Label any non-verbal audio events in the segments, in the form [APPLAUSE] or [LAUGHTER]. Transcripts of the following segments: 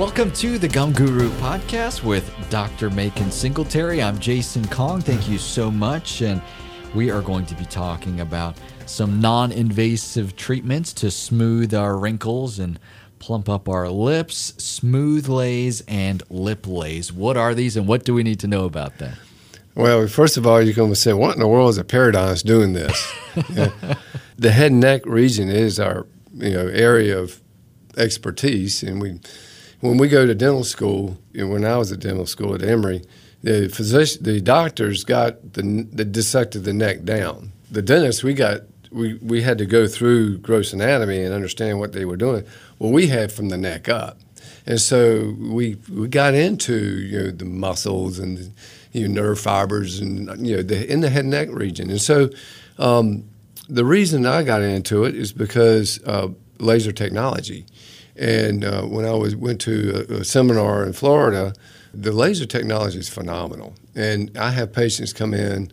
Welcome to the Gum Guru podcast with Dr. Macon Singletary. I'm Jason Kong. Thank you so much. And we are going to be talking about some non invasive treatments to smooth our wrinkles and plump up our lips, SmoothLase, and LipLase. What are these and what do we need to know about them? Well, first of all, you're going to say, what in the world is a Paradise doing this? [LAUGHS] yeah. The head and neck region is our you know area of expertise, and we when we go to dental school, know, when I was at dental school at Emory, the physician, the doctors got the, the dissected the neck down. The dentists, we got we, we had to go through gross anatomy and understand what they were doing. Well, we had from the neck up, and so we we got into you know the muscles and you know, nerve fibers and you know the, in the head and neck region. And so um, the reason I got into it is because uh, laser technology. And uh, when I was went to a, a, seminar in Florida, the laser technology is phenomenal. And I have patients come in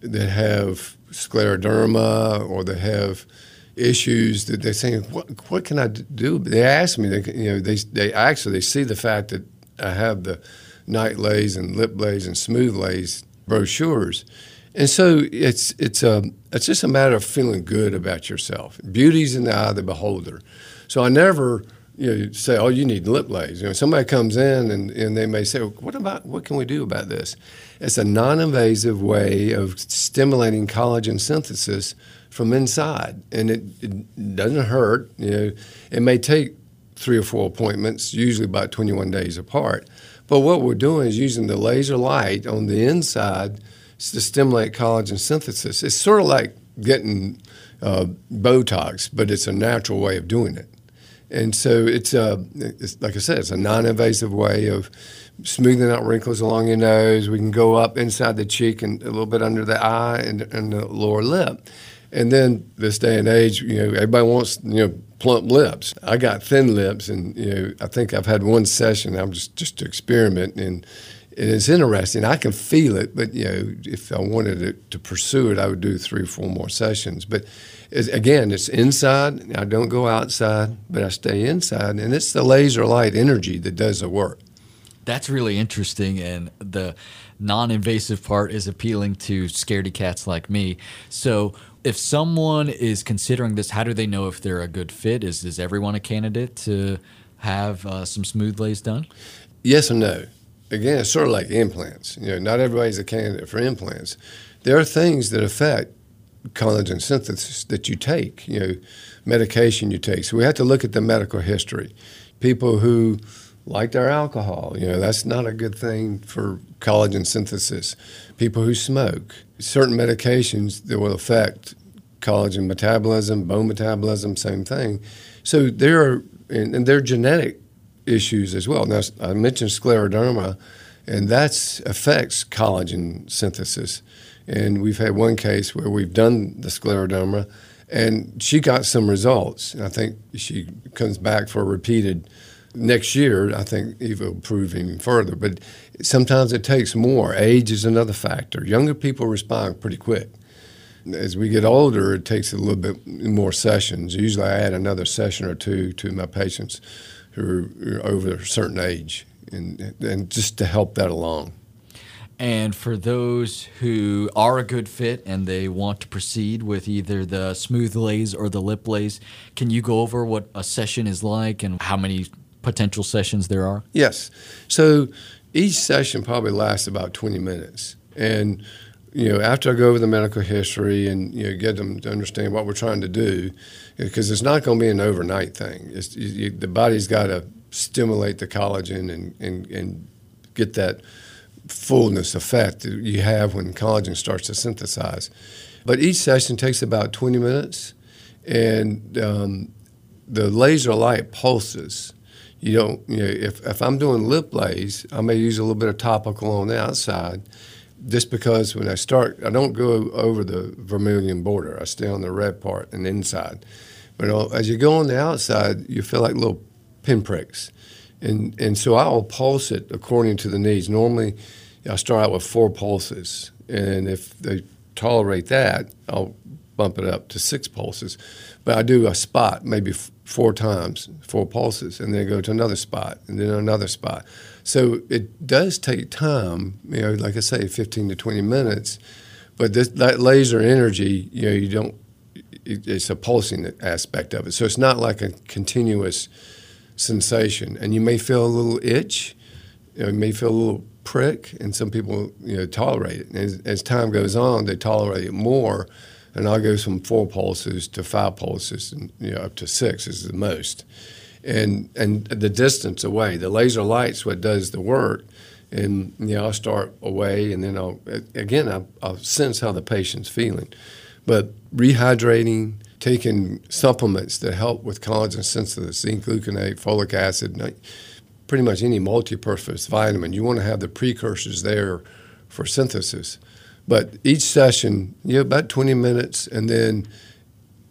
that have scleroderma or they have issues that they're saying, "What, what can I do?" They ask me, they, you know, they they actually they see the fact that I have the NightLase and LipLase and SmoothLase brochures. And so it's it's a it's just a matter of feeling good about yourself. Beauty's in the eye of the beholder. So I never you know, say, "Oh, you need LipLase." You know, somebody comes in and, and they may say, "What about what can we do about this?" It's a non-invasive way of stimulating collagen synthesis from inside, and it, it doesn't hurt. You know, it may take three or four appointments, usually about 21 days apart. But what we're doing is using the laser light on the inside to stimulate collagen synthesis. It's sort of like getting uh, Botox, but it's a natural way of doing it. And so it's, a, it's like I said, it's a non-invasive way of smoothing out wrinkles along your nose. We can go up inside the cheek and a little bit under the eye and, and the lower lip. And then this day and age, you know, everybody wants you know plump lips. I got thin lips, and you know, I think I've had one session. I'm just just to experiment, and, and it's interesting. I can feel it, but you know, if I wanted to, to pursue it, I would do three or four more sessions. But it's, again, it's inside. I don't go outside, but I stay inside, and it's the laser light energy that does the work. That's really interesting, and the non-invasive part is appealing to scaredy cats like me. So if someone is considering this, how do they know if they're a good fit? Is is everyone a candidate to have uh, some SmoothLase done? Yes and no. Again, it's sort of like implants. You know, not everybody's a candidate for implants. There are things that affect collagen synthesis that you take. You know, medication you take. So we have to look at the medical history. People who like their alcohol, you know, that's not a good thing for collagen synthesis. People who smoke, certain medications that will affect collagen metabolism, bone metabolism, same thing. So there are, and, and there are genetic issues as well. Now, I mentioned scleroderma, and that affects collagen synthesis. And we've had one case where we've done the scleroderma, and she got some results. And I think she comes back for repeated next year. I think it will improve even further. But sometimes it takes more. Age is another factor. Younger people respond pretty quick as we get older, it takes a little bit more sessions. Usually, I add another session or two to my patients who are over a certain age, and, and just to help that along. And for those who are a good fit and they want to proceed with either the SmoothLase or the LipLase, can you go over what a session is like and how many potential sessions there are? Yes. So each session probably lasts about 20 minutes. And you know, after I go over the medical history and you know get them to understand what we're trying to do, because it's not going to be an overnight thing. It's, you, the body's got to stimulate the collagen and, and, and get that fullness effect that you have when collagen starts to synthesize. But each session takes about 20 minutes, and um, the laser light pulses. You don't, you know, if, if I'm doing LipLase, I may use a little bit of topical on the outside just because when I start, I don't go over the vermilion border. I stay on the red part and inside. But uh, as you go on the outside, you feel like little pinpricks. And, and so I will pulse it according to the needs. Normally, I start out with four pulses. And if they tolerate that, I'll bump it up to six pulses. But I do a spot maybe f- four times, four pulses, and then go to another spot, and then another spot. So it does take time, you know, like I say, 15 to 20 minutes. But this, that laser energy, you know, you don't, it, it's a pulsing aspect of it. So it's not like a continuous sensation. And you may feel a little itch, you, know, you may feel a little prick, and some people, you know, tolerate it. And as, as time goes on, they tolerate it more and I'll go from four pulses to five pulses, and you know up to six is the most. And and the distance away, the laser light's what does the work. And you know I'll start away, and then I'll again I'll, I'll sense how the patient's feeling. But rehydrating, taking supplements that help with collagen synthesis, zinc gluconate, folic acid, pretty much any multi-purpose vitamin, you want to have the precursors there for synthesis. But each session, you know, about 20 minutes and then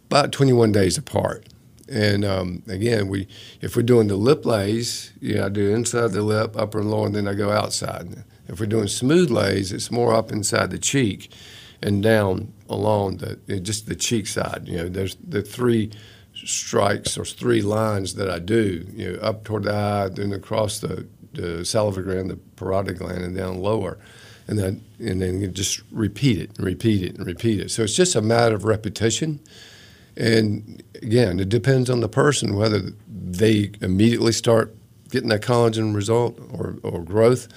about 21 days apart. And um, again, we if we're doing the LipLase, you know, I do inside the lip, upper and lower, and then I go outside. If we're doing SmoothLase, it's more up inside the cheek and down along the just the cheek side. You know, there's the three strikes or three lines that I do. You know, up toward the eye, then across the, the salivary gland, the parotid gland, and down lower and then and then just repeat it and repeat it and repeat it. So it's just a matter of repetition. And again, it depends on the person whether they immediately start getting that collagen result or, or growth.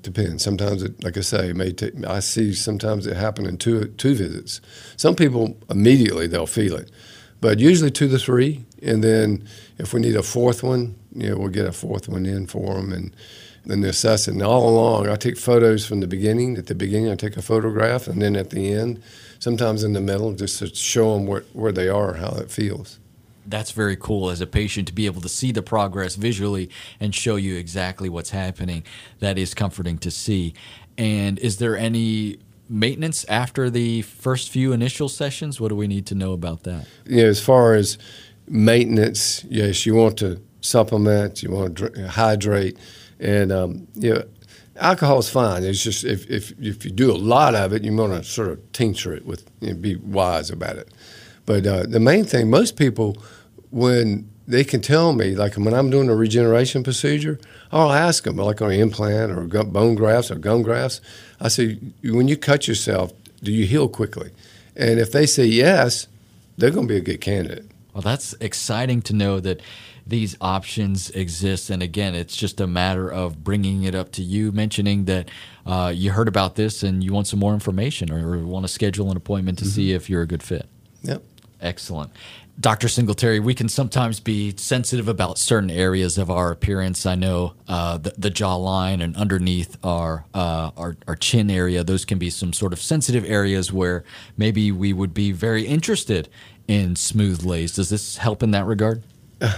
Depends. Sometimes, it, like I say, may see sometimes it happen in two two visits. Some people immediately they'll feel it, but usually two to three, and then if we need a fourth one, you know, we'll get a fourth one in for them and then assess it. And all along, I take photos from the beginning. At the beginning, I take a photograph, and then at the end, sometimes in the middle, just to show them where, where they are, how it feels. That's very cool as a patient to be able to see the progress visually and show you exactly what's happening. That is comforting to see. And is there any maintenance after the first few initial sessions? What do we need to know about that? Yeah, as far as maintenance, yes, you want to supplement, you want to hydrate and um, you know, alcohol is fine. It's just if, if, if you do a lot of it, you want to sort of tincture it with, you know, be wise about it. But uh, the main thing, most people, when they can tell me, like when I'm doing a regeneration procedure, I'll ask them, like on an implant or bone grafts or gum grafts, I say, when you cut yourself, do you heal quickly? And if they say yes, they're going to be a good candidate. Well, that's exciting to know that these options exist. And again, it's just a matter of bringing it up to you, mentioning that uh, you heard about this and you want some more information or, or want to schedule an appointment to mm-hmm. see if you're a good fit. Yep. Excellent. Dr. Singletary, we can sometimes be sensitive about certain areas of our appearance. I know uh, the, the jawline and underneath our, uh, our, our chin area; those can be some sort of sensitive areas where maybe we would be very interested in SmoothLase. Does this help in that regard?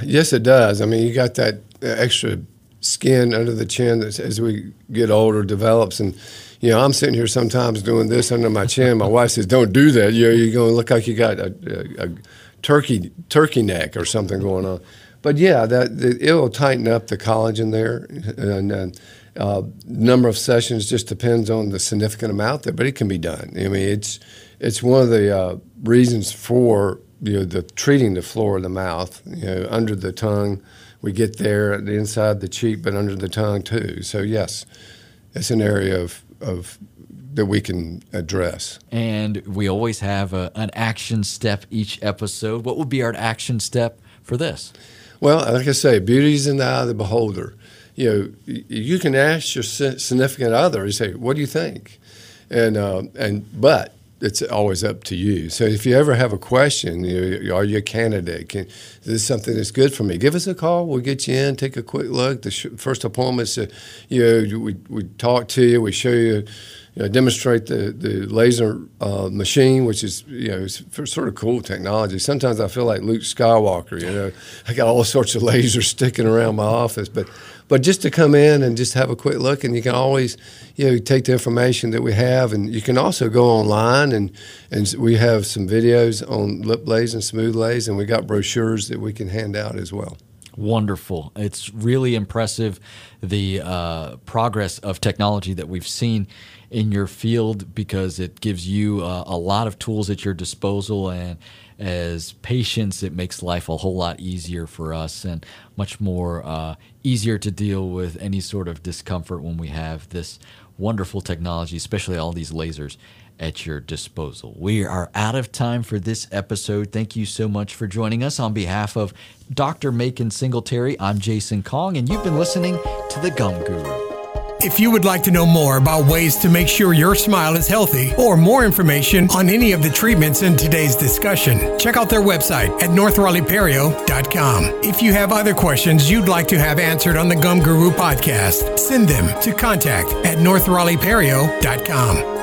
Yes, it does. I mean, you got that extra skin under the chin that as we get older develops and you know i'm sitting here sometimes doing this under my chin my wife says don't do that you know, you're going to look like you got a, a, a, turkey turkey neck or something going on but yeah that it'll tighten up the collagen there and, and uh, number of sessions just depends on the significant amount there but it can be done i mean it's it's one of the uh, reasons for you know, the treating the floor of the mouth, you know, under the tongue. We get there inside the cheek, but under the tongue too. So yes, it's an area of, of that we can address. And we always have a, an action step each episode. What would be our action step for this? Well, like I say, beauty is in the eye of the beholder. You know, you can ask your significant other. You say, "What do you think?" And uh, and but it's always up to you. So if you ever have a question, you are you a candidate? Can, is this something that's good for me? Give us a call. We'll get you in, take a quick look. The sh- first appointment's, uh, you know, we, we talk to you, we show you, you know, demonstrate the, the laser uh, machine, which is, you know, sort of cool technology. Sometimes I feel like Luke Skywalker, you know, I got all sorts of lasers sticking around my office, but but just to come in and just have a quick look, and you can always, you know, take the information that we have, and you can also go online and and we have some videos on LipLase and SmoothLase, and we got brochures that we can hand out as well. Wonderful. It's really impressive the uh, progress of technology that we've seen in your field because it gives you uh, a lot of tools at your disposal. And as patients, it makes life a whole lot easier for us and much more uh, easier to deal with any sort of discomfort when we have this wonderful technology, especially all these lasers at your disposal. We are out of time for this episode. Thank you so much for joining us. On behalf of Dr. Macon Singletary, I'm Jason Kong, and you've been listening to The Gum Guru. If you would like to know more about ways to make sure your smile is healthy or more information on any of the treatments in today's discussion, check out their website at northraleighperio.com. If you have other questions you'd like to have answered on the Gum Guru podcast, send them to contact at northraleighperio.com.